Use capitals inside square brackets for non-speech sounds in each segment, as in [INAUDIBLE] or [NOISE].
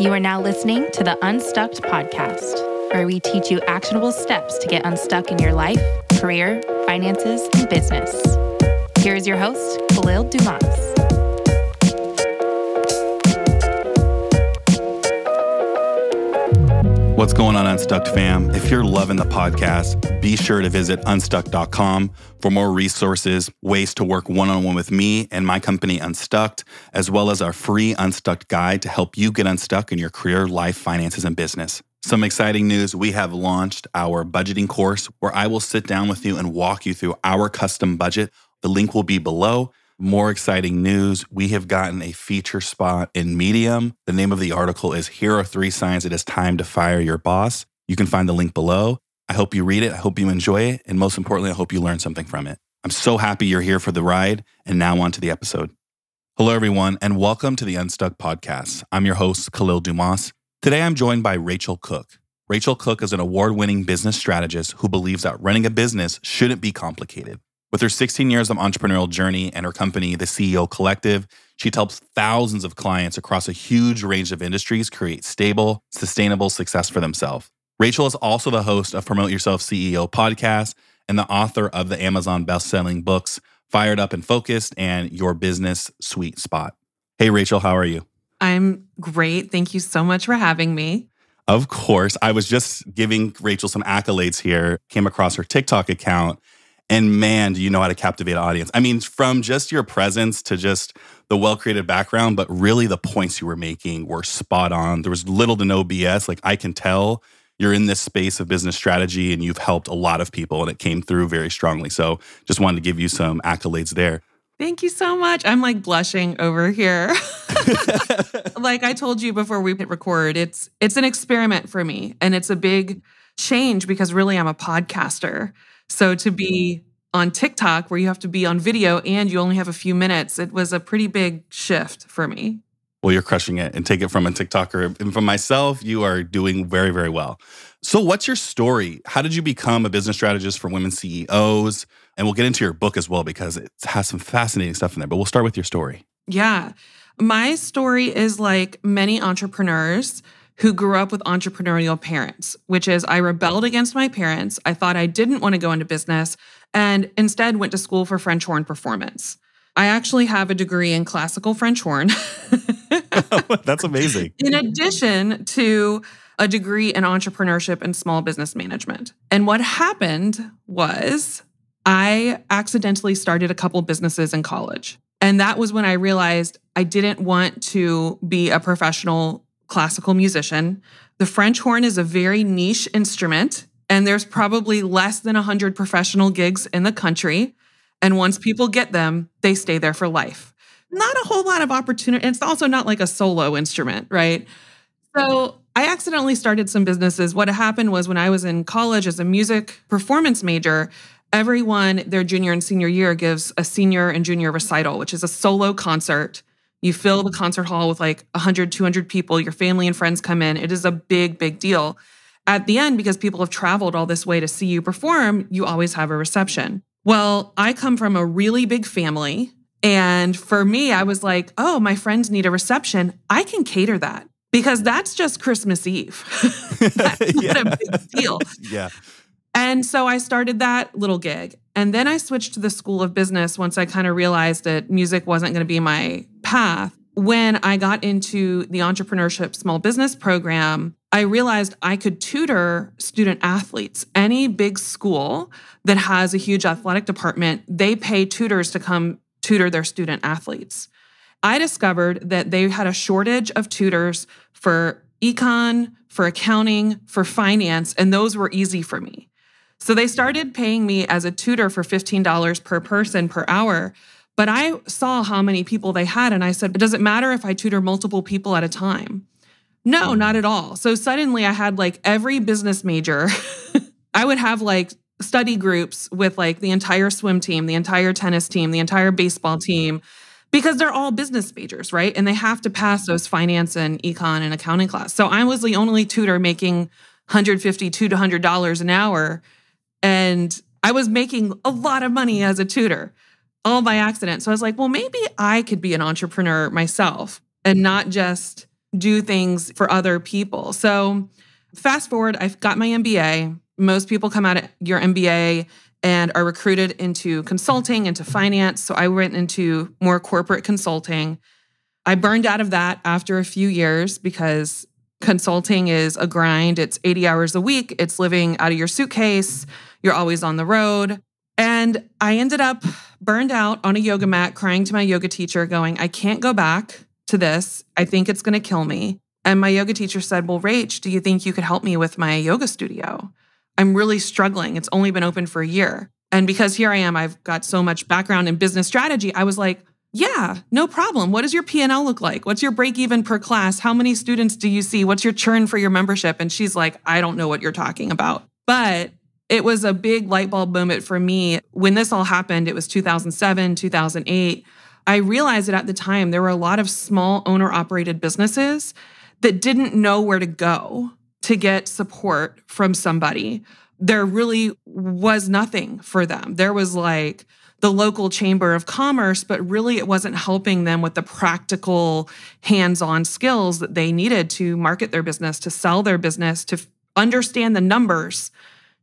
You are now listening to the Unstuck podcast, where we teach you actionable steps to get unstuck in your life, career, finances, and business. Here is your host, Khalil Dumas. What's going on, Unstuck fam? If you're loving the podcast, be sure to visit unstuck.com for more resources, ways to work one on one with me and my company, Unstuck, as well as our free Unstuck guide to help you get unstuck in your career, life, finances, and business. Some exciting news we have launched our budgeting course where I will sit down with you and walk you through our custom budget. The link will be below. More exciting news we have gotten a feature spot in Medium. The name of the article is Here Are Three Signs It Is Time to Fire Your Boss. You can find the link below. I hope you read it. I hope you enjoy it. And most importantly, I hope you learn something from it. I'm so happy you're here for the ride. And now on to the episode. Hello, everyone, and welcome to the Unstuck Podcast. I'm your host, Khalil Dumas. Today, I'm joined by Rachel Cook. Rachel Cook is an award winning business strategist who believes that running a business shouldn't be complicated. With her 16 years of entrepreneurial journey and her company, the CEO Collective, she helps thousands of clients across a huge range of industries create stable, sustainable success for themselves. Rachel is also the host of Promote Yourself CEO podcast and the author of the Amazon best-selling books Fired Up and Focused and Your Business Sweet Spot. Hey Rachel, how are you? I'm great. Thank you so much for having me. Of course. I was just giving Rachel some accolades here. Came across her TikTok account and man, do you know how to captivate an audience? I mean, from just your presence to just the well created background, but really the points you were making were spot on. There was little to no BS. Like I can tell you're in this space of business strategy and you've helped a lot of people and it came through very strongly. So just wanted to give you some accolades there. Thank you so much. I'm like blushing over here. [LAUGHS] like I told you before we hit record, it's it's an experiment for me and it's a big change because really I'm a podcaster. So to be on TikTok where you have to be on video and you only have a few minutes, it was a pretty big shift for me. Well, you're crushing it and take it from a TikToker. And from myself, you are doing very, very well. So, what's your story? How did you become a business strategist for women CEOs? And we'll get into your book as well because it has some fascinating stuff in there. But we'll start with your story. Yeah. My story is like many entrepreneurs who grew up with entrepreneurial parents, which is I rebelled against my parents. I thought I didn't want to go into business and instead went to school for French horn performance. I actually have a degree in classical French horn. [LAUGHS] That's amazing. in addition to a degree in entrepreneurship and small business management. And what happened was I accidentally started a couple businesses in college. And that was when I realized I didn't want to be a professional classical musician. The French horn is a very niche instrument, and there's probably less than 100 professional gigs in the country. And once people get them, they stay there for life. Not a whole lot of opportunity. It's also not like a solo instrument, right? So I accidentally started some businesses. What happened was when I was in college as a music performance major, everyone their junior and senior year gives a senior and junior recital, which is a solo concert you fill the concert hall with like 100, 200 people. Your family and friends come in. It is a big, big deal. At the end, because people have traveled all this way to see you perform, you always have a reception. Well, I come from a really big family. And for me, I was like, oh, my friends need a reception. I can cater that because that's just Christmas Eve. [LAUGHS] that's [LAUGHS] yeah. not a big deal. [LAUGHS] yeah. And so I started that little gig. And then I switched to the School of Business once I kind of realized that music wasn't going to be my path. When I got into the entrepreneurship small business program, I realized I could tutor student athletes. Any big school that has a huge athletic department, they pay tutors to come tutor their student athletes. I discovered that they had a shortage of tutors for econ, for accounting, for finance, and those were easy for me. So they started paying me as a tutor for $15 per person per hour. But I saw how many people they had, and I said, Does it matter if I tutor multiple people at a time? No, hmm. not at all. So suddenly I had like every business major. [LAUGHS] I would have like study groups with like the entire swim team, the entire tennis team, the entire baseball hmm. team, because they're all business majors, right? And they have to pass hmm. those finance and econ and accounting class. So I was the only tutor making 150 to $200 an hour and I was making a lot of money as a tutor, all by accident. So I was like, well, maybe I could be an entrepreneur myself and not just do things for other people. So, fast forward, I've got my MBA. Most people come out of your MBA and are recruited into consulting, into finance. So, I went into more corporate consulting. I burned out of that after a few years because consulting is a grind. It's 80 hours a week, it's living out of your suitcase, you're always on the road. And I ended up burned out on a yoga mat, crying to my yoga teacher, going, I can't go back to this. I think it's going to kill me. And my yoga teacher said, Well, Rach, do you think you could help me with my yoga studio? I'm really struggling. It's only been open for a year. And because here I am, I've got so much background in business strategy, I was like, yeah, no problem. What does your P&L look like? What's your break even per class? How many students do you see? What's your churn for your membership? And she's like, I don't know what you're talking about. But it was a big light bulb moment for me. When this all happened, it was 2007, 2008. I realized that at the time there were a lot of small owner operated businesses that didn't know where to go to get support from somebody. There really was nothing for them. There was like, the local chamber of commerce, but really it wasn't helping them with the practical hands on skills that they needed to market their business, to sell their business, to understand the numbers,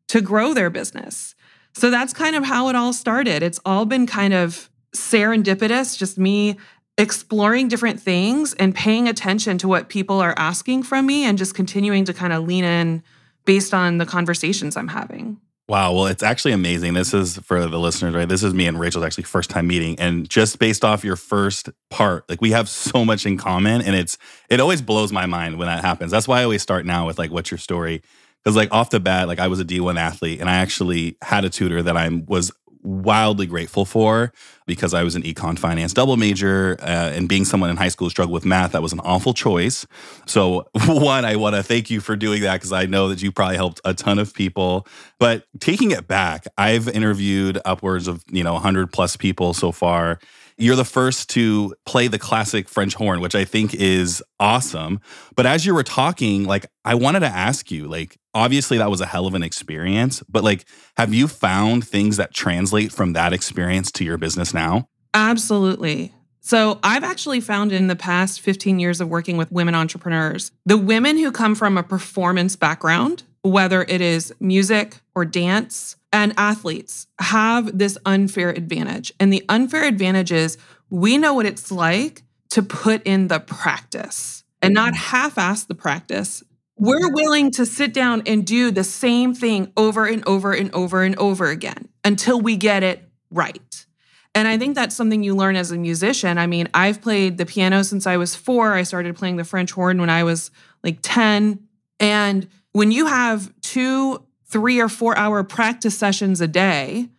to grow their business. So that's kind of how it all started. It's all been kind of serendipitous, just me exploring different things and paying attention to what people are asking from me and just continuing to kind of lean in based on the conversations I'm having. Wow. Well, it's actually amazing. This is for the listeners, right? This is me and Rachel's actually first time meeting. And just based off your first part, like we have so much in common. And it's, it always blows my mind when that happens. That's why I always start now with like, what's your story? Because like off the bat, like I was a D1 athlete and I actually had a tutor that I was wildly grateful for because I was an econ finance double major uh, and being someone in high school who struggled with math, that was an awful choice. So, [LAUGHS] one, I want to thank you for doing that because I know that you probably helped a ton of people. But taking it back, I've interviewed upwards of, you know, 100 plus people so far. You're the first to play the classic French horn, which I think is awesome. But as you were talking, like, I wanted to ask you, like, obviously that was a hell of an experience, but like, have you found things that translate from that experience to your business now? Absolutely. So, I've actually found in the past 15 years of working with women entrepreneurs, the women who come from a performance background, whether it is music or dance, and athletes have this unfair advantage. And the unfair advantage is we know what it's like to put in the practice and not half ass the practice. We're willing to sit down and do the same thing over and over and over and over again until we get it right. And I think that's something you learn as a musician. I mean, I've played the piano since I was four. I started playing the French horn when I was like 10. And when you have two three or four hour practice sessions a day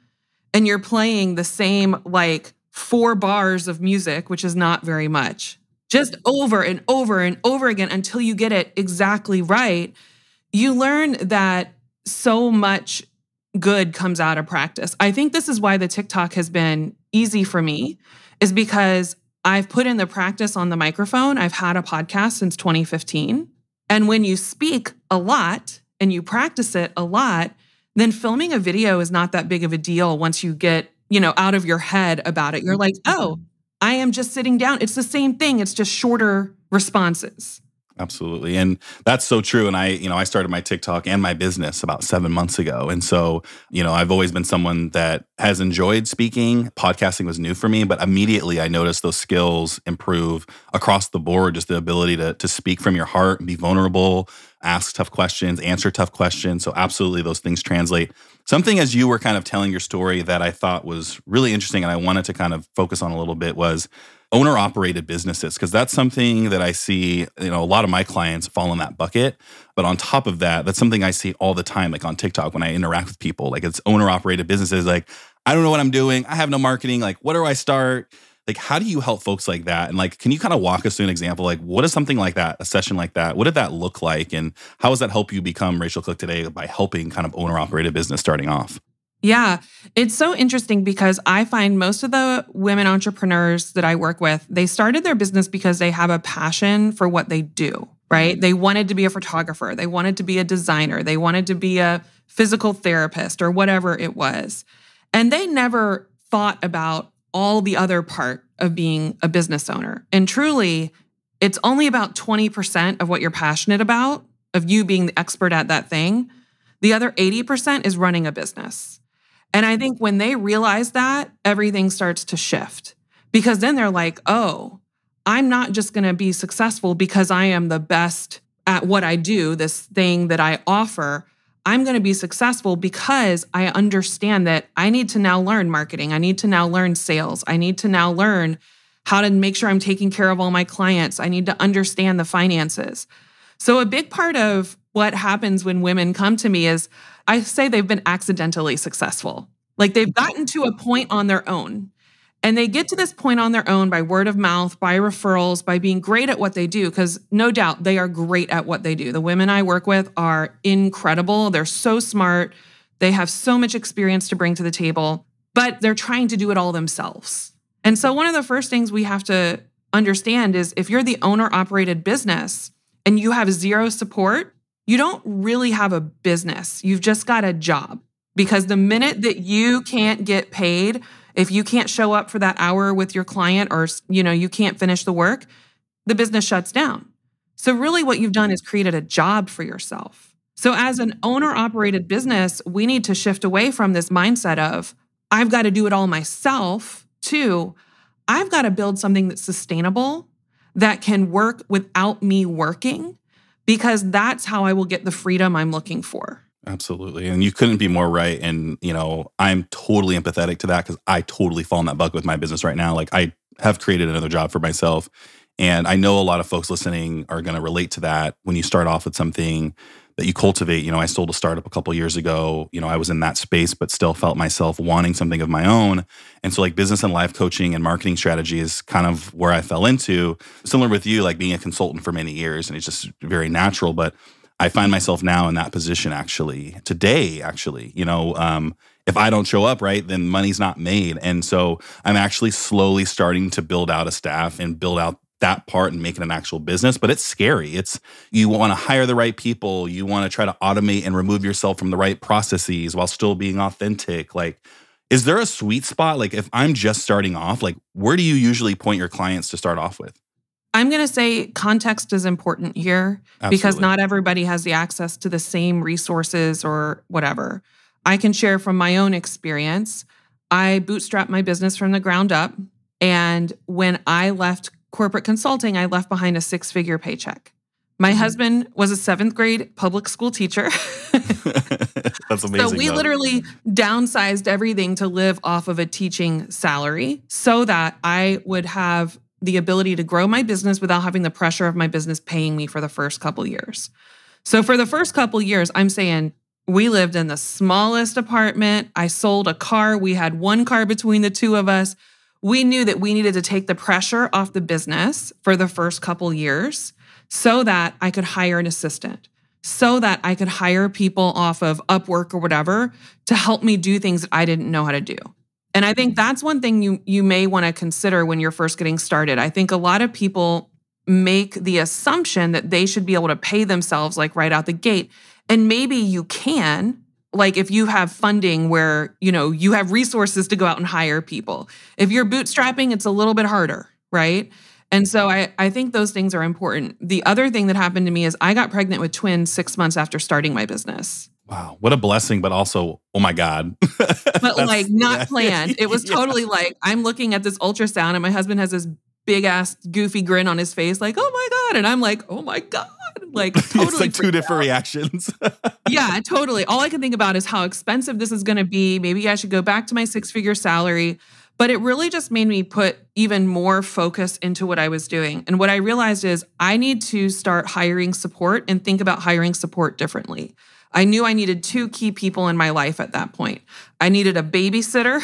and you're playing the same like four bars of music, which is not very much, just over and over and over again until you get it exactly right, you learn that so much good comes out of practice. I think this is why the TikTok has been easy for me, is because I've put in the practice on the microphone. I've had a podcast since 2015. And when you speak a lot, and you practice it a lot, then filming a video is not that big of a deal once you get, you know, out of your head about it. You're like, mm-hmm. "Oh, I am just sitting down. It's the same thing. It's just shorter responses." Absolutely. And that's so true. And I, you know, I started my TikTok and my business about seven months ago. And so, you know, I've always been someone that has enjoyed speaking. Podcasting was new for me, but immediately I noticed those skills improve across the board, just the ability to, to speak from your heart and be vulnerable, ask tough questions, answer tough questions. So, absolutely, those things translate. Something as you were kind of telling your story that I thought was really interesting and I wanted to kind of focus on a little bit was owner operated businesses because that's something that I see, you know, a lot of my clients fall in that bucket. But on top of that, that's something I see all the time, like on TikTok when I interact with people. Like it's owner operated businesses. Like, I don't know what I'm doing. I have no marketing. Like, what do I start? like how do you help folks like that and like can you kind of walk us through an example like what is something like that a session like that what did that look like and how does that help you become rachel cook today by helping kind of owner operated business starting off yeah, it's so interesting because I find most of the women entrepreneurs that I work with, they started their business because they have a passion for what they do, right? Mm-hmm. They wanted to be a photographer, they wanted to be a designer, they wanted to be a physical therapist or whatever it was. And they never thought about all the other part of being a business owner. And truly, it's only about 20% of what you're passionate about, of you being the expert at that thing. The other 80% is running a business. And I think when they realize that, everything starts to shift because then they're like, oh, I'm not just going to be successful because I am the best at what I do, this thing that I offer. I'm going to be successful because I understand that I need to now learn marketing. I need to now learn sales. I need to now learn how to make sure I'm taking care of all my clients. I need to understand the finances. So, a big part of what happens when women come to me is I say they've been accidentally successful. Like they've gotten to a point on their own. And they get to this point on their own by word of mouth, by referrals, by being great at what they do, because no doubt they are great at what they do. The women I work with are incredible. They're so smart. They have so much experience to bring to the table, but they're trying to do it all themselves. And so, one of the first things we have to understand is if you're the owner operated business and you have zero support, you don't really have a business. You've just got a job. Because the minute that you can't get paid, if you can't show up for that hour with your client or you know, you can't finish the work, the business shuts down. So really what you've done is created a job for yourself. So as an owner operated business, we need to shift away from this mindset of I've got to do it all myself to I've got to build something that's sustainable that can work without me working because that's how I will get the freedom I'm looking for. Absolutely. And you couldn't be more right. And, you know, I'm totally empathetic to that because I totally fall in that bucket with my business right now. Like, I have created another job for myself. And I know a lot of folks listening are going to relate to that when you start off with something that you cultivate. You know, I sold a startup a couple years ago. You know, I was in that space, but still felt myself wanting something of my own. And so, like, business and life coaching and marketing strategy is kind of where I fell into. Similar with you, like being a consultant for many years, and it's just very natural. But I find myself now in that position actually today, actually, you know, um, if I don't show up, right, then money's not made. And so I'm actually slowly starting to build out a staff and build out that part and make it an actual business. But it's scary. It's you want to hire the right people, you want to try to automate and remove yourself from the right processes while still being authentic. Like, is there a sweet spot? Like, if I'm just starting off, like, where do you usually point your clients to start off with? I'm going to say context is important here Absolutely. because not everybody has the access to the same resources or whatever. I can share from my own experience. I bootstrapped my business from the ground up. And when I left corporate consulting, I left behind a six figure paycheck. My mm-hmm. husband was a seventh grade public school teacher. [LAUGHS] That's amazing. So we though. literally downsized everything to live off of a teaching salary so that I would have the ability to grow my business without having the pressure of my business paying me for the first couple years. So for the first couple years, I'm saying we lived in the smallest apartment. I sold a car. We had one car between the two of us. We knew that we needed to take the pressure off the business for the first couple years so that I could hire an assistant, so that I could hire people off of Upwork or whatever to help me do things that I didn't know how to do. And I think that's one thing you you may want to consider when you're first getting started. I think a lot of people make the assumption that they should be able to pay themselves like right out the gate. And maybe you can, like if you have funding where, you know, you have resources to go out and hire people. If you're bootstrapping, it's a little bit harder, right? And so I, I think those things are important. The other thing that happened to me is I got pregnant with twins six months after starting my business. Wow, what a blessing, but also, oh my God. [LAUGHS] but like not yeah. [LAUGHS] planned. It was [LAUGHS] totally yeah. like I'm looking at this ultrasound and my husband has this big ass goofy grin on his face, like, oh my God. And I'm like, oh my God. [LAUGHS] Like [LAUGHS] totally. it's like two different out. reactions. [LAUGHS] yeah, totally. All I can think about is how expensive this is gonna be. Maybe I should go back to my six-figure salary. But it really just made me put even more focus into what I was doing. And what I realized is I need to start hiring support and think about hiring support differently. I knew I needed two key people in my life at that point. I needed a babysitter.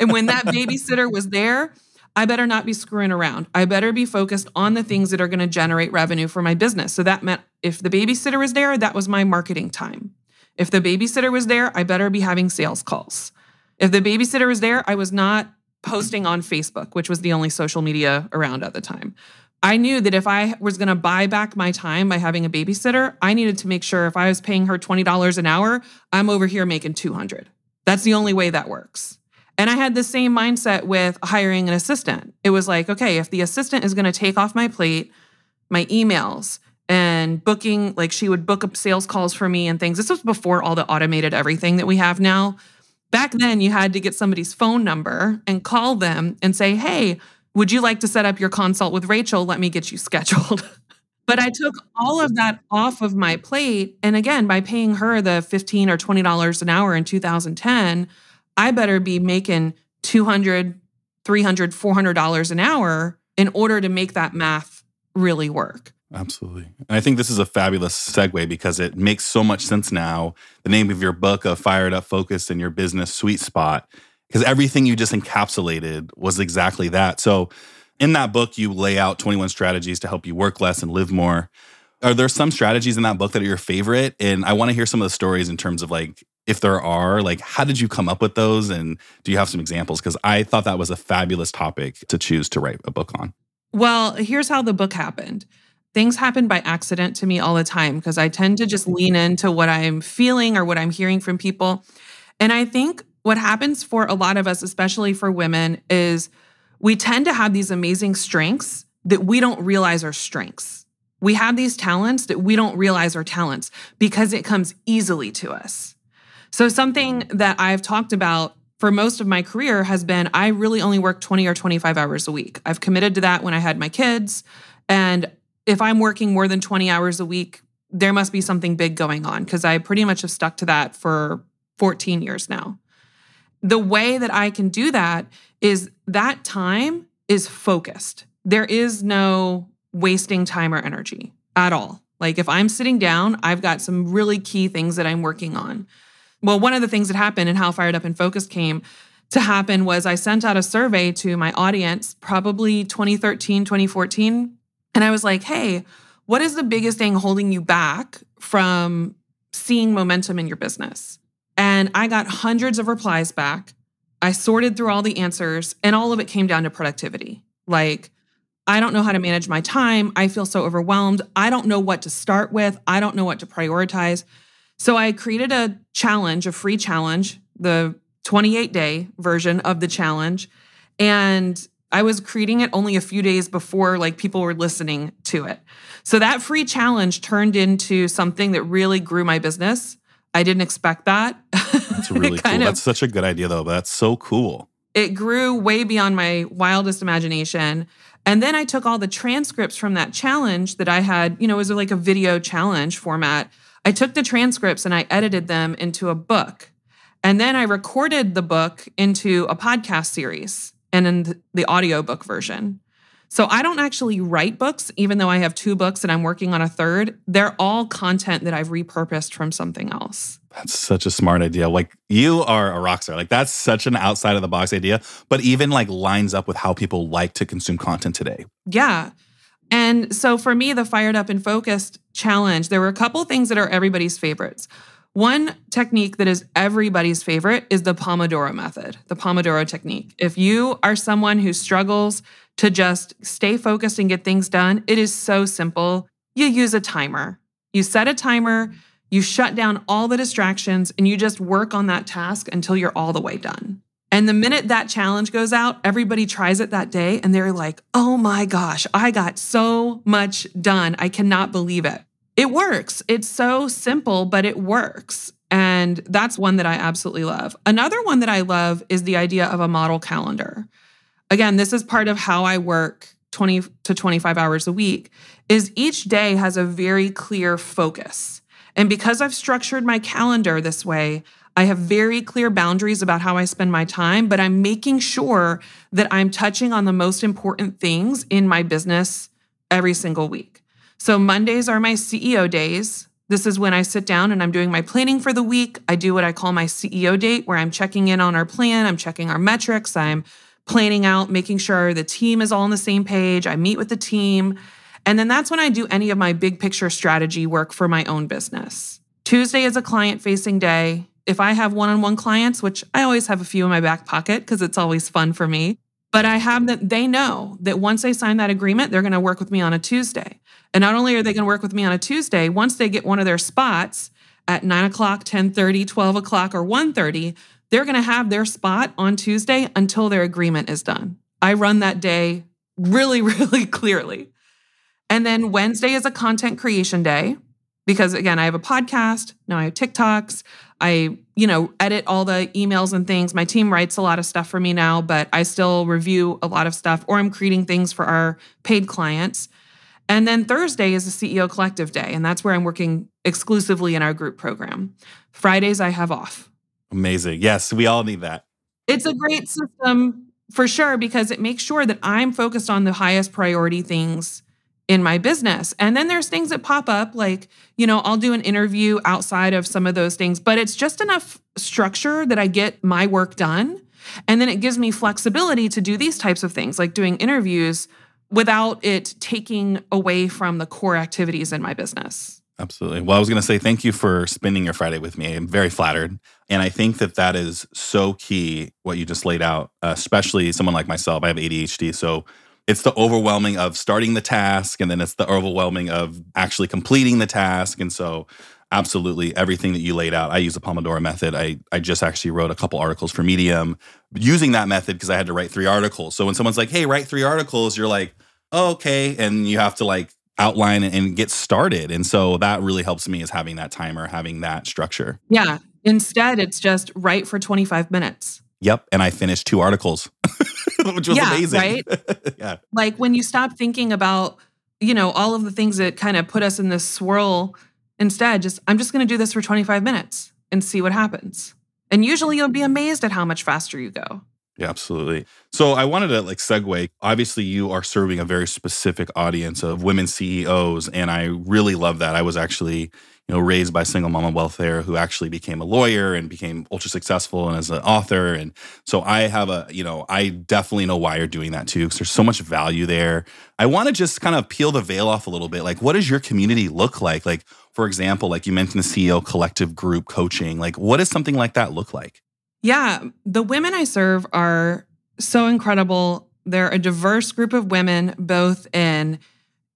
and when that babysitter was there, I better not be screwing around. I better be focused on the things that are going to generate revenue for my business. So that meant if the babysitter was there, that was my marketing time. If the babysitter was there, I better be having sales calls. If the babysitter was there, I was not posting on Facebook, which was the only social media around at the time. I knew that if I was going to buy back my time by having a babysitter, I needed to make sure if I was paying her $20 an hour, I'm over here making 200. That's the only way that works. And I had the same mindset with hiring an assistant. It was like, okay, if the assistant is going to take off my plate, my emails, and booking, like she would book up sales calls for me and things. This was before all the automated everything that we have now. Back then, you had to get somebody's phone number and call them and say, hey, would you like to set up your consult with Rachel? Let me get you scheduled. [LAUGHS] but I took all of that off of my plate. And again, by paying her the 15 or $20 an hour in 2010, I better be making 200, 300, $400 an hour in order to make that math really work. Absolutely. And I think this is a fabulous segue because it makes so much sense now. The name of your book, of Fired Up Focus, and your business sweet spot, because everything you just encapsulated was exactly that. So, in that book, you lay out 21 strategies to help you work less and live more. Are there some strategies in that book that are your favorite? And I want to hear some of the stories in terms of like, if there are, like, how did you come up with those? And do you have some examples? Because I thought that was a fabulous topic to choose to write a book on. Well, here's how the book happened things happen by accident to me all the time because I tend to just lean into what I'm feeling or what I'm hearing from people. And I think what happens for a lot of us, especially for women, is we tend to have these amazing strengths that we don't realize are strengths. We have these talents that we don't realize are talents because it comes easily to us. So, something that I've talked about for most of my career has been I really only work 20 or 25 hours a week. I've committed to that when I had my kids. And if I'm working more than 20 hours a week, there must be something big going on because I pretty much have stuck to that for 14 years now. The way that I can do that is that time is focused. There is no wasting time or energy at all. Like if I'm sitting down, I've got some really key things that I'm working on. Well, one of the things that happened and how Fired Up and Focused came to happen was I sent out a survey to my audience, probably 2013, 2014, and I was like, hey, what is the biggest thing holding you back from seeing momentum in your business? And I got hundreds of replies back. I sorted through all the answers, and all of it came down to productivity. Like, I don't know how to manage my time. I feel so overwhelmed. I don't know what to start with. I don't know what to prioritize. So I created a challenge, a free challenge, the 28 day version of the challenge. And I was creating it only a few days before like people were listening to it. So that free challenge turned into something that really grew my business. I didn't expect that. That's really [LAUGHS] cool. Of, That's such a good idea though. That's so cool. It grew way beyond my wildest imagination. And then I took all the transcripts from that challenge that I had, you know, it was like a video challenge format. I took the transcripts and I edited them into a book. And then I recorded the book into a podcast series and in the audiobook version. So I don't actually write books, even though I have two books and I'm working on a third. They're all content that I've repurposed from something else. That's such a smart idea. Like you are a rock star. Like that's such an outside of the box idea, but even like lines up with how people like to consume content today. Yeah. And so for me, the fired up and focused challenge, there were a couple things that are everybody's favorites. One technique that is everybody's favorite is the Pomodoro method, the Pomodoro technique. If you are someone who struggles to just stay focused and get things done, it is so simple. You use a timer. You set a timer, you shut down all the distractions, and you just work on that task until you're all the way done. And the minute that challenge goes out, everybody tries it that day and they're like, oh my gosh, I got so much done. I cannot believe it it works. It's so simple, but it works. And that's one that I absolutely love. Another one that I love is the idea of a model calendar. Again, this is part of how I work 20 to 25 hours a week is each day has a very clear focus. And because I've structured my calendar this way, I have very clear boundaries about how I spend my time, but I'm making sure that I'm touching on the most important things in my business every single week. So Mondays are my CEO days. This is when I sit down and I'm doing my planning for the week. I do what I call my CEO date, where I'm checking in on our plan, I'm checking our metrics, I'm planning out, making sure the team is all on the same page. I meet with the team. And then that's when I do any of my big picture strategy work for my own business. Tuesday is a client facing day. If I have one on one clients, which I always have a few in my back pocket because it's always fun for me, but I have that they know that once they sign that agreement, they're going to work with me on a Tuesday. And not only are they going to work with me on a Tuesday, once they get one of their spots at 9 o'clock, 10 30, 12 o'clock, or 1 30, they're going to have their spot on Tuesday until their agreement is done. I run that day really, [LAUGHS] really clearly. And then Wednesday is a content creation day because again, I have a podcast, now I have TikToks. I, you know, edit all the emails and things. My team writes a lot of stuff for me now, but I still review a lot of stuff or I'm creating things for our paid clients. And then Thursday is the CEO collective day, and that's where I'm working exclusively in our group program. Fridays I have off. Amazing. Yes, we all need that. It's a great system for sure because it makes sure that I'm focused on the highest priority things in my business. And then there's things that pop up like, you know, I'll do an interview outside of some of those things, but it's just enough structure that I get my work done. And then it gives me flexibility to do these types of things like doing interviews without it taking away from the core activities in my business. Absolutely. Well, I was going to say thank you for spending your Friday with me. I'm very flattered. And I think that that is so key, what you just laid out, especially someone like myself. I have ADHD. So it's the overwhelming of starting the task, and then it's the overwhelming of actually completing the task. And so, absolutely everything that you laid out. I use the Pomodoro method. I, I just actually wrote a couple articles for Medium using that method because I had to write three articles. So when someone's like, hey, write three articles, you're like, oh, okay. And you have to like outline and get started. And so that really helps me is having that timer, having that structure. Yeah. Instead, it's just write for 25 minutes. Yep. And I finished two articles, [LAUGHS] which was yeah, amazing. Right? [LAUGHS] yeah. Like when you stop thinking about, you know, all of the things that kind of put us in this swirl, instead, just, I'm just going to do this for 25 minutes and see what happens. And usually you'll be amazed at how much faster you go. Yeah, absolutely. So I wanted to like segue. Obviously, you are serving a very specific audience of women CEOs, and I really love that. I was actually, you know, raised by single mom mama welfare who actually became a lawyer and became ultra successful and as an author. And so I have a, you know, I definitely know why you're doing that too, because there's so much value there. I want to just kind of peel the veil off a little bit. Like, what does your community look like? Like, for example, like you mentioned the CEO collective group coaching. Like, what does something like that look like? Yeah, the women I serve are so incredible. They're a diverse group of women, both in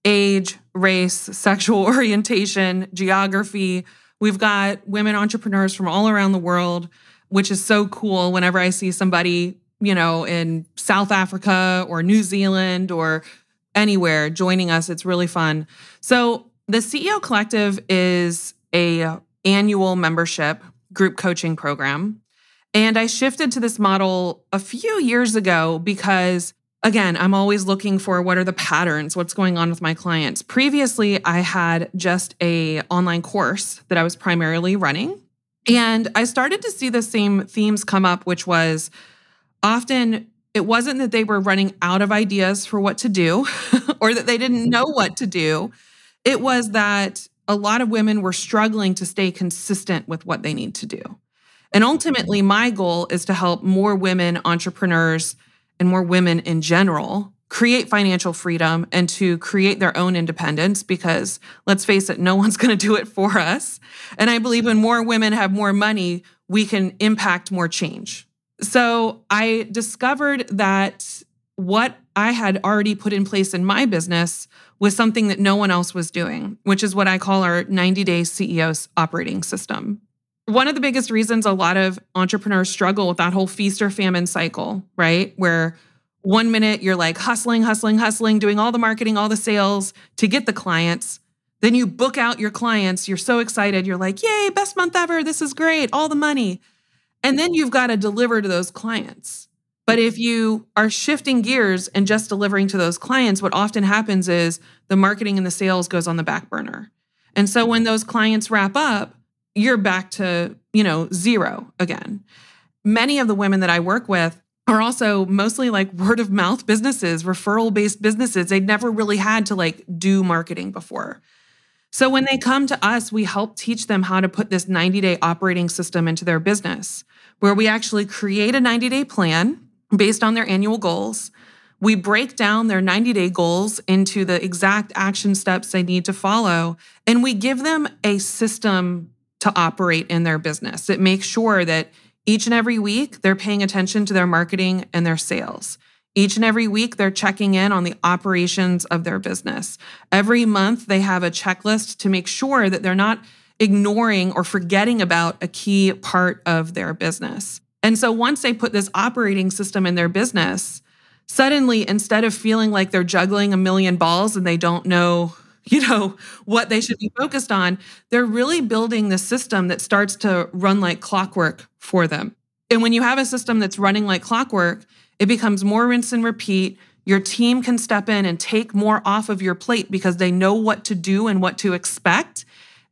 age, race, sexual [LAUGHS] orientation, geography. We've got women entrepreneurs from all around the world, which is so cool whenever I see somebody, you know, in South Africa or New Zealand or anywhere joining us. It's really fun. So, the CEO Collective is a annual membership group coaching program and I shifted to this model a few years ago because again, I'm always looking for what are the patterns, what's going on with my clients. Previously, I had just a online course that I was primarily running, and I started to see the same themes come up which was often it wasn't that they were running out of ideas for what to do [LAUGHS] or that they didn't mm-hmm. know what to do. It was that a lot of women were struggling to stay consistent with what they need to do. And ultimately, my goal is to help more women entrepreneurs and more women in general create financial freedom and to create their own independence because let's face it, no [LAUGHS] one's going to do it for us. And I believe when more women have more money, we can impact more change. So I discovered that what I had already put in place in my business was something that no one else was doing, which is what I call our 90 day CEO's operating system one of the biggest reasons a lot of entrepreneurs struggle with that whole feast or famine cycle, right? Where one minute you're like hustling, hustling, hustling, doing all the marketing, all the sales to get the clients. Then you book out your clients. You're so excited. You're like, yay, best month ever. This is great. All the money. And then you've got to deliver to those clients. But if you are shifting gears and just delivering to those clients, what often happens is the marketing and the sales goes on the back burner. And so when those clients wrap up, you're back to, you know, zero again. Many of the women that I work with are also mostly like word of mouth businesses, referral based businesses. They'd never really had to like do marketing before. So when they come to us, we help teach them how to put this 90 day operating system into their business, where we actually create a 90 day plan based on their annual goals. We break down their 90 day goals into the exact action steps they need to follow, and we give them a system to operate in their business. It makes sure that each and every week they're paying attention to their marketing and their sales. Each and every week, they're checking in on the operations of their business. Every month, they have a checklist to make sure that they're not ignoring or forgetting about a key part of their business. And so once they put this operating system in their business, suddenly instead of feeling like they're juggling a million balls and they don't know [LAUGHS] you know what they should be focused on they're really building the system that starts to run like clockwork for them and when you have a system that's running like clockwork it becomes more rinse and repeat your team can step in and take more off of your plate because they know what to do and what to expect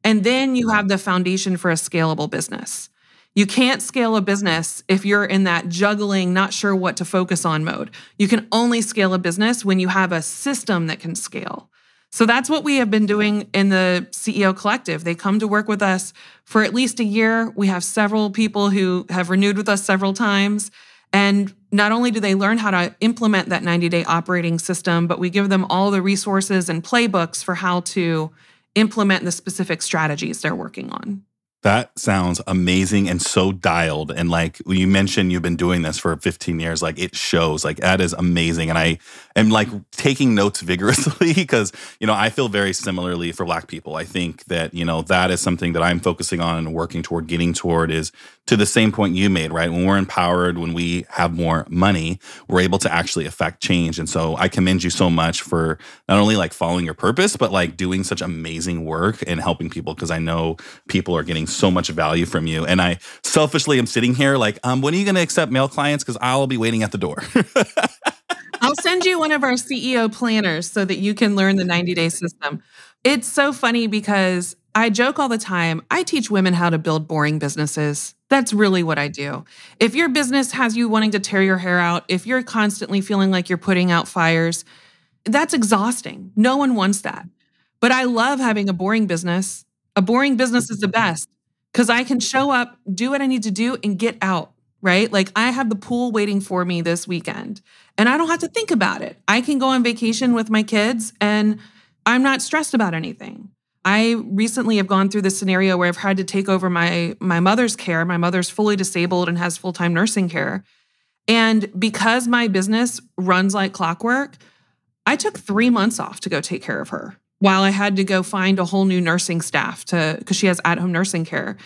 and then you have the foundation for a scalable business you can't scale a business if you're in that juggling, not sure what to focus on mode. You can only scale a business when you have a system that can scale. So that's what we have been doing in the CEO Collective. They come to work with us for at least a year. We have several people who have renewed with us several times. And not only do they learn how to implement that 90 day operating system, but we give them all the resources and playbooks for how to implement the specific strategies they're working on. That sounds amazing and so dialed. And like you mentioned, you've been doing this for 15 years. Like it shows. Like that is amazing. And I am like mm-hmm. taking notes [LAUGHS] vigorously because, you know, I feel very similarly for Black people. I think that, you know, that is something that I'm focusing on and working toward getting toward is to the same point you made, right? When we're empowered, when we have more money, we're able to actually affect change. And so I commend you so much for not only like following your purpose, but like doing such amazing work and helping people because I know people are getting so much value from you. And I selfishly am sitting here like, um, when are you going to accept male clients? Because I'll be waiting at the door. [LAUGHS] I'll send you one of our CEO planners so that you can learn the 90 day system. It's so funny because I joke all the time. I teach women how to build boring businesses. That's really what I do. If your business has you wanting to tear your hair out, if you're constantly feeling like you're putting out fires, that's exhausting. No one wants that. But I love having a boring business. A boring business is the best because I can show up, do what I need to do, and get out, right? Like I have the pool waiting for me this weekend and I don't have to think about it. I can go on vacation with my kids and I'm not stressed about anything. I recently have gone through this scenario where I've had to take over my my mother's care. My mother's fully disabled and has full-time nursing care. And because my business runs like clockwork, I took 3 months off to go take care of her while I had to go find a whole new nursing staff to cuz she has at-home nursing care.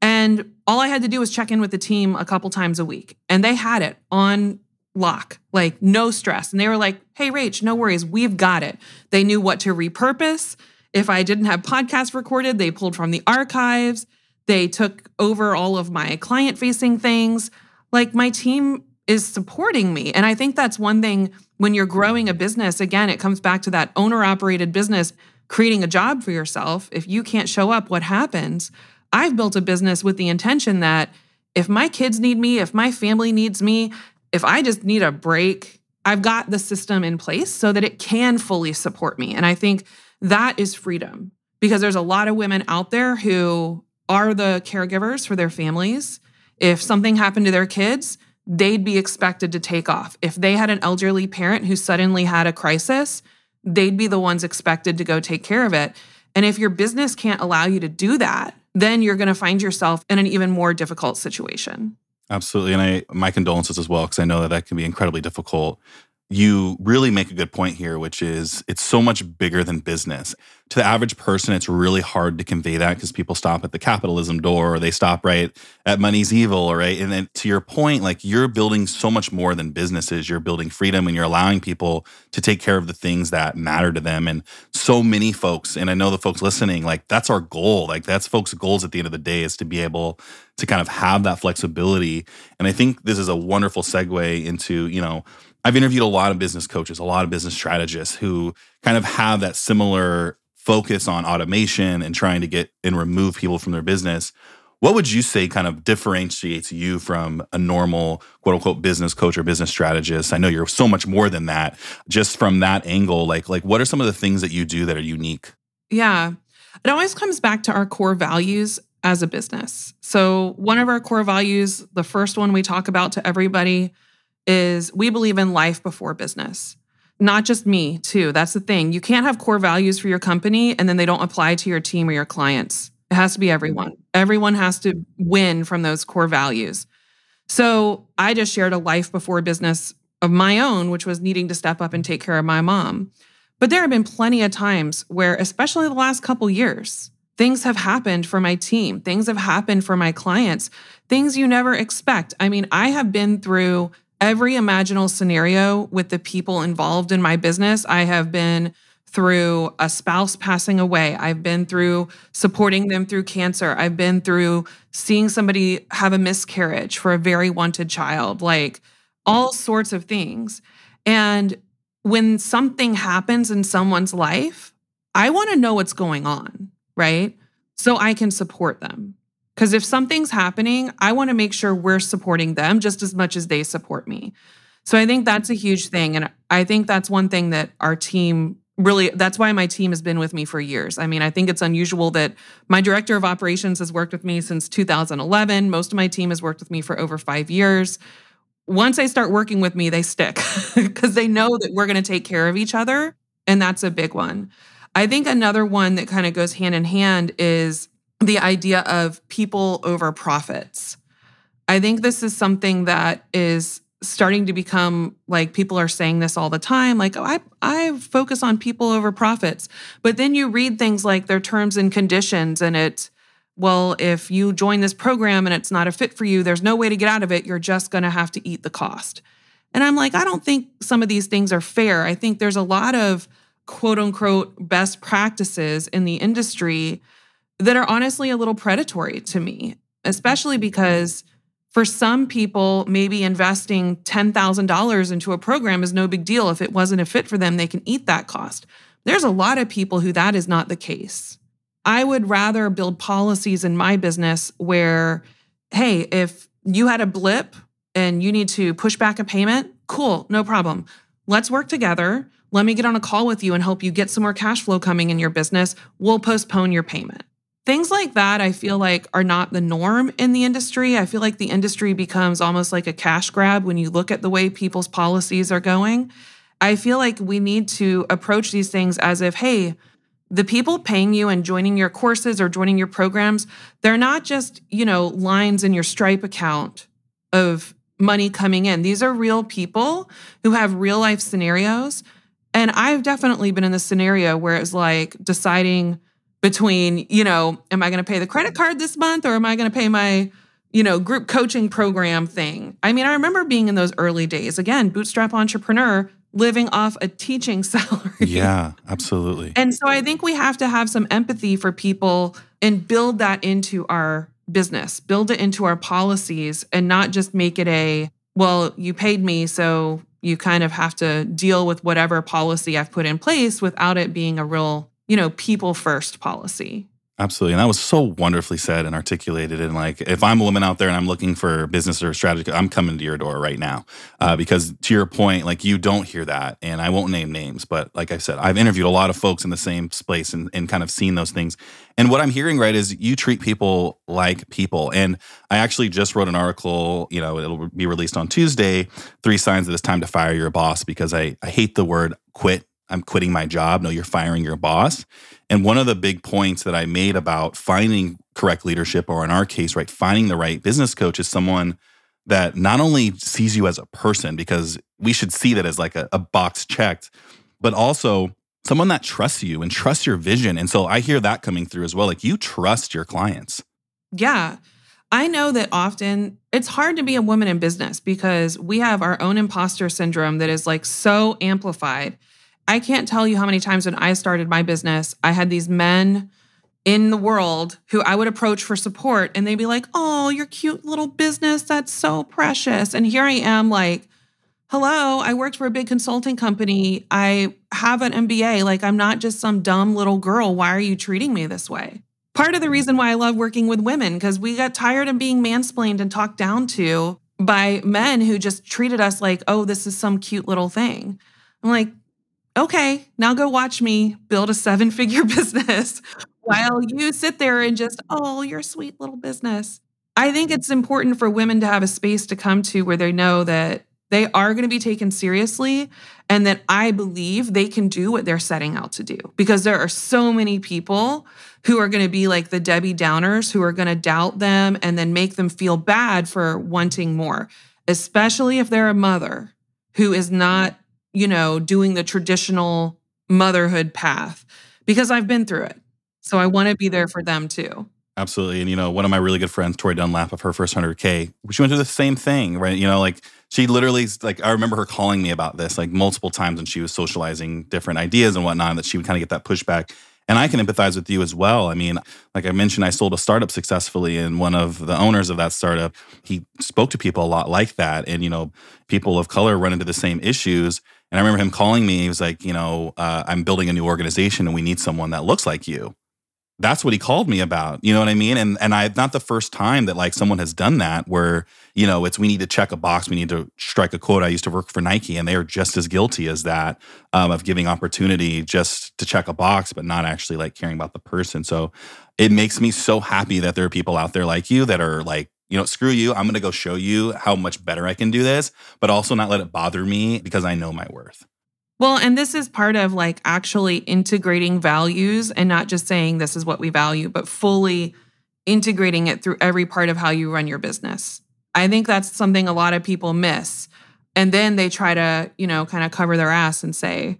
And all I had to do was check in with the team a couple times a week. And they had it on lock, like no stress. And they were like, hey, Rach, no worries. We've got it. They knew what to repurpose. If I didn't have podcasts recorded, they pulled from the archives. They took over all of my client facing things. Like my team is supporting me. And I think that's one thing when you're growing a business. Again, it comes back to that owner operated business, creating a job for yourself. If you can't show up, what happens? I've built a business with the intention that if my kids need me, if my family needs me, if I just need a break, I've got the system in place so that it can fully support me. And I think that is freedom because there's a lot of women out there who are the caregivers for their families. If something happened to their kids, they'd be expected to take off. If they had an elderly parent who suddenly had a crisis, they'd be the ones expected to go take care of it. And if your business can't allow you to do that, then you're going to find yourself in an even more difficult situation. Absolutely. And I my condolences as well because I know that that can be incredibly difficult you really make a good point here, which is it's so much bigger than business. To the average person, it's really hard to convey that because people stop at the capitalism door or they stop right at money's evil, right? And then to your point, like you're building so much more than businesses. You're building freedom and you're allowing people to take care of the things that matter to them. And so many folks, and I know the folks listening, like that's our goal. Like that's folks' goals at the end of the day is to be able to kind of have that flexibility. And I think this is a wonderful segue into, you know, I've interviewed a lot of business coaches, a lot of business strategists who kind of have that similar focus on automation and trying to get and remove people from their business. What would you say kind of differentiates you from a normal quote unquote business coach or business strategist? I know you're so much more than that. Just from that angle, like like what are some of the things that you do that are unique? Yeah. It always comes back to our core values as a business. So, one of our core values, the first one we talk about to everybody is we believe in life before business. Not just me, too. That's the thing. You can't have core values for your company and then they don't apply to your team or your clients. It has to be everyone. Everyone has to win from those core values. So I just shared a life before business of my own, which was needing to step up and take care of my mom. But there have been plenty of times where, especially the last couple years, things have happened for my team, things have happened for my clients, things you never expect. I mean, I have been through every imaginable scenario with the people involved in my business. I have been through a spouse passing away. I've been through supporting them through cancer. I've been through seeing somebody have a miscarriage for a very wanted child, like all sorts of things. And when something happens in someone's life, I want to know what's going on, right? So I can support them. Because if something's happening, I want to make sure we're supporting them just as much as they support me. So I think that's a huge thing. And I think that's one thing that our team really that's why my team has been with me for years. I mean, I think it's unusual that my director of operations has worked with me since 2011. Most of my team has worked with me for over 5 years. Once they start working with me, they stick [LAUGHS] because they know that we're going to take care of each other, and that's a big one. I think another one that kind of goes hand in hand is the idea of people over profits. I think this is something that is starting to become like people are saying this all the time like oh I I focus on people over profits. But then you read things like their terms and conditions and it well if you join this program and it's not a fit for you there's no way to get out of it. You're just going to have to eat the cost. And I'm like I don't think some of these things are fair. I think there's a lot of quote unquote best practices in the industry that are honestly a little predatory to me especially because for some people, maybe investing $10,000 into a program is no big deal. If it wasn't a fit for them, they can eat that cost. There's a lot of people who that is not the case. I would rather build policies in my business where, hey, if you had a blip and you need to push back a payment, cool, no problem. Let's work together. Let me get on a call with you and help you get some more cash flow coming in your business. We'll postpone your payment. Things like that, I feel like, are not the norm in the industry. I feel like the industry becomes almost like a cash grab when you look at the way people's policies are going. I feel like we need to approach these things as if, hey, the people paying you and joining your courses or joining your programs, they're not just, you know, lines in your Stripe account of money coming in. These are real people who have real life scenarios. And I've definitely been in the scenario where it's like deciding between, you know, am I going to pay the credit card this month or am I going to pay my, you know, group coaching program thing? I mean, I remember being in those early days. Again, bootstrap entrepreneur, living off a teaching [LAUGHS] salary. Yeah, absolutely. And so I think we have to have some empathy for people and build that into our business, build it into our policies and not just make it a, well, you paid me, so you kind of have to deal with whatever policy I've put in place without it being a real you know, people first policy. Absolutely. And that was so wonderfully said and articulated. And like, if I'm a woman out there and I'm looking for business or strategy, I'm coming to your door right now. Uh, because to your point, like, you don't hear that. And I won't name names, but like I said, I've interviewed a lot of folks in the same space and, and kind of seen those things. And what I'm hearing, right, is you treat people like people. And I actually just wrote an article, you know, it'll be released on Tuesday Three Signs that it's time to fire your boss because I, I hate the word quit I'm quitting my job. No, you're firing your boss. And one of the big points that I made about finding correct leadership, or in our case, right, finding the right business coach is someone that not only sees you as a person, because we should see that as like a, a box checked, but also someone that trusts you and trusts your vision. And so I hear that coming through as well. Like you trust your clients. Yeah. I know that often it's hard to be a woman in business because we have our own imposter syndrome that is like so amplified. I can't tell you how many times when I started my business, I had these men in the world who I would approach for support and they'd be like, Oh, your cute little business. That's so precious. And here I am, like, hello, I worked for a big consulting company. I have an MBA. Like, I'm not just some dumb little girl. Why are you treating me this way? Part of the reason why I love working with women, because we got tired of being mansplained and talked down to by men who just treated us like, oh, this is some cute little thing. I'm like, okay, now go watch me build a seven figure [LAUGHS] business while [LAUGHS] you sit there and just, oh, your sweet little business. I think it's important for women to have a space to come to where they know that they are going to be taken seriously and that I believe they can do what they're setting out to do because there are so many people who are going to be like the Debbie Downers who are going to doubt them and then make them feel bad for wanting more, especially if they're a mother who is mm-hmm. not you know, doing the traditional motherhood path because I've been through it. So I want to be there for them too. Absolutely. And, you know, one of my really good friends, Tori Dunlap, of her first 100K, she went through the same thing, right? You know, like she literally, like, I remember her calling me about this like multiple times when she was socializing different ideas and whatnot, that she would kind of get that pushback. And I can empathize with you as well. I mean, like I mentioned, I sold a startup successfully, and one of the owners of that startup, he spoke to people a lot like that. And, you know, people of color run into the same issues. And I remember him calling me. He was like, you know, uh, I'm building a new organization and we need someone that looks like you that's what he called me about. You know what I mean? And and I not the first time that like someone has done that where, you know, it's we need to check a box, we need to strike a quota. I used to work for Nike and they are just as guilty as that um, of giving opportunity just to check a box, but not actually like caring about the person. So it makes me so happy that there are people out there like you that are like, you know, screw you. I'm going to go show you how much better I can do this, but also not let it bother me because I know my worth. Well, and this is part of like actually integrating values and not just saying this is what we value, but fully integrating it through every part of how you run your business. I think that's something a lot of people miss. And then they try to, you know, kind of cover their ass and say,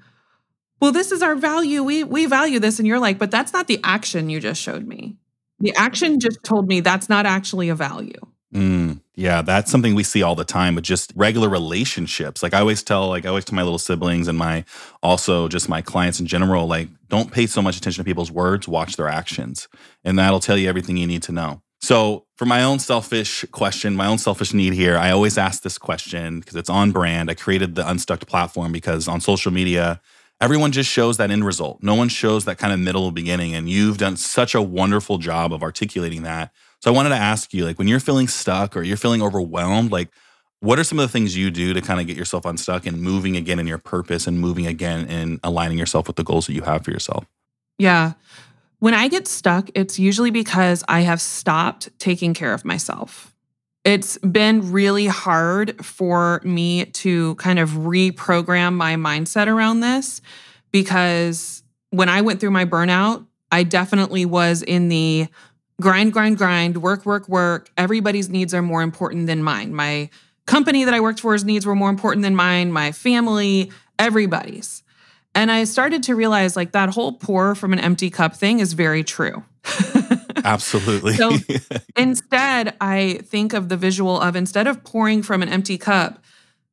well, this is our value. We we value this. And you're like, but that's not the action you just showed me. The action just told me that's not actually a value. Mm, yeah, that's something we see all the time with just regular relationships. Like I always tell, like I always tell my little siblings and my also just my clients in general, like don't pay so much attention to people's words, watch their actions. And that'll tell you everything you need to know. So, for my own selfish question, my own selfish need here, I always ask this question because it's on brand. I created the Unstucked platform because on social media, everyone just shows that end result. No one shows that kind of middle beginning. And you've done such a wonderful job of articulating that so I wanted to ask you, like, when you're feeling stuck or you're feeling overwhelmed, like, what are some of the things you do to kind of get yourself unstuck and moving again in your purpose and moving again and aligning yourself with the goals that you have for yourself? Yeah. When I get stuck, it's usually because I have stopped taking care of myself. It's been really hard for me to kind of reprogram my mindset around this because when I went through my burnout, I definitely was in the grind, grind, grind, work, work, work. Everybody's needs are more important than mine. My company that I worked for's needs were more important than mine, my family, everybody's. And I started to realize like that whole pour from an empty cup thing is very true. [LAUGHS] Absolutely. so [LAUGHS] instead, I think of the visual of instead of pouring from an empty cup,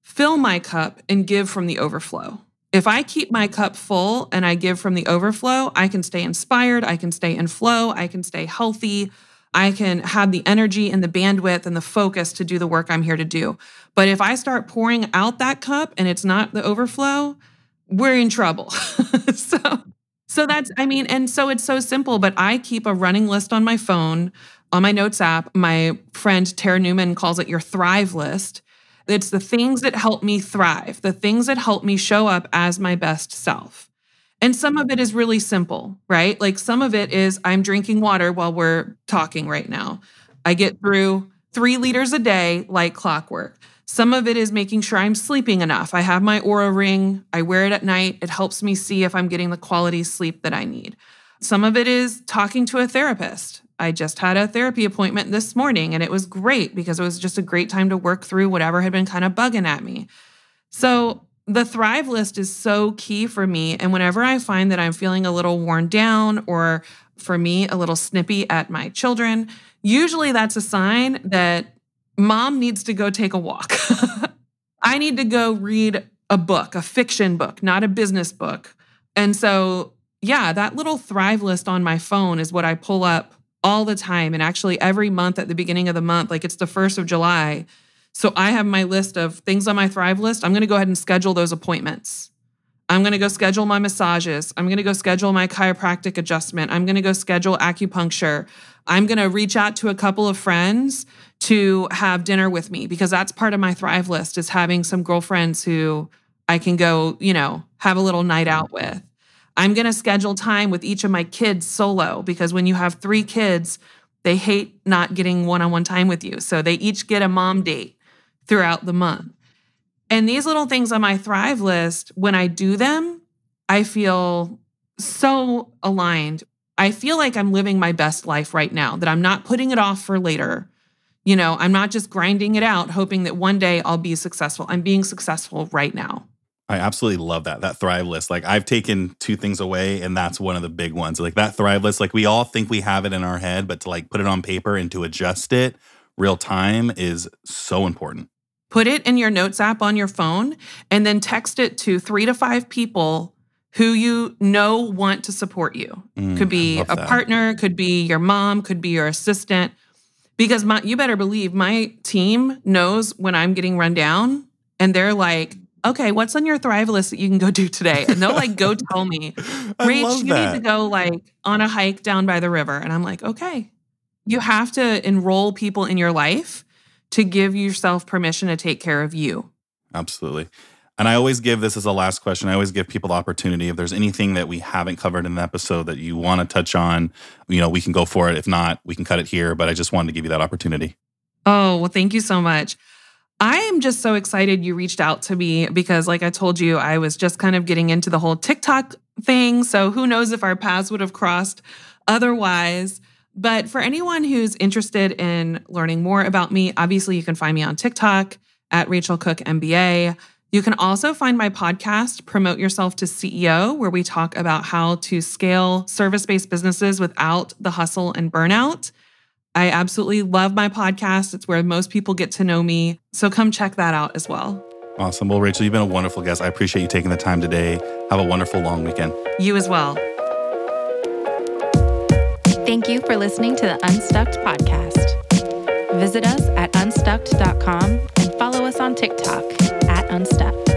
fill my cup and give from the overflow. If I keep my cup full and I give from the overflow, I can stay inspired, I can stay in flow, I can stay healthy, I can have the energy and the bandwidth and the focus to do the work I'm here to do. But if I start pouring out that cup and it's not the overflow, we're in trouble. [LAUGHS] so so that's I mean and so it's so simple, but I keep a running list on my phone, on my notes app. My friend Tara Newman calls it your thrive list it's the things that help me thrive, the things that help me show up as my best self. And some of it is really simple, right? Like some of it is I'm drinking water while we're talking right now. I get through three liters a day like clockwork. Some of it is making sure I'm sleeping enough. I have my Oura ring, I wear it at night. It helps me see if I'm getting the quality sleep that I need. Some of it is talking to a therapist. I just had a therapy appointment this morning and it was great because it was just a great time to work through whatever had been kind of bugging at me. So, the Thrive list is so key for me. And whenever I find that I'm feeling a little worn down or for me, a little snippy at my children, usually that's a sign that mom needs to go take a walk. [LAUGHS] I need to go read a book, a fiction book, not a business book. And so, yeah, that little Thrive list on my phone is what I pull up all the time. And actually, every month at the beginning of the month, like it's the 1st of July. So I have my list of things on my Thrive list. I'm going to go ahead and schedule those appointments. I'm going to go schedule my massages. I'm going to go schedule my chiropractic adjustment. I'm going to go schedule acupuncture. I'm going to reach out to a couple of friends to have dinner with me because that's part of my Thrive list is having some girlfriends who I can go, you know, have a little night out with. I'm going to schedule time with each of my kids solo because when you have three kids, they hate not getting one on one time with you. So they each get a mom date throughout the month. And these little things on my Thrive list, when I do them, I feel so aligned. I feel like I'm living my best life right now, that I'm not putting it off for later. You know, I'm not just grinding it out, hoping that one day I'll be successful. I'm being successful right now. I absolutely love that. That Thrive list. Like I've taken two things away and that's one of the big ones. Like that Thrive list, like we all think we have it in our head, but to like put it on paper and to adjust it real time is so important. Put it in your notes app on your phone and then text it to 3 to 5 people who you know want to support you. Mm, could be a that. partner, could be your mom, could be your assistant. Because my you better believe my team knows when I'm getting run down and they're like, okay, what's on your Thrive list that you can go do today? And they'll like go [LAUGHS] tell me, Rach, you that. need to go like on a hike down by the river. And I'm like, okay. You have to enroll people in your life to give yourself permission to take care of you. Absolutely. And I always give this as a last question. I always give people the opportunity. If there's anything that we haven't covered in the episode that you want to touch on, you know, we can go for it. If not, we can cut it here. But I just wanted to give you that opportunity. Oh, well, thank you so much. I am just so excited you reached out to me because, like I told you, I was just kind of getting into the whole TikTok thing. So who knows if our paths would have crossed otherwise. But for anyone who's interested in learning more about me, obviously you can find me on TikTok at Racheal Cook MBA. You can also find my podcast, Promote Yourself to CEO, where we talk about how to scale service based businesses without the hustle and burnout. I absolutely love my podcast. It's where most people get to know me. So come check that out as well. Awesome. Well, Racheal, you've been a wonderful guest. I appreciate you taking the time today. Have a wonderful long weekend. You as well. Thank you for listening to the Unstucked podcast. Visit us at unstucked.com and follow us on TikTok at Unstuck.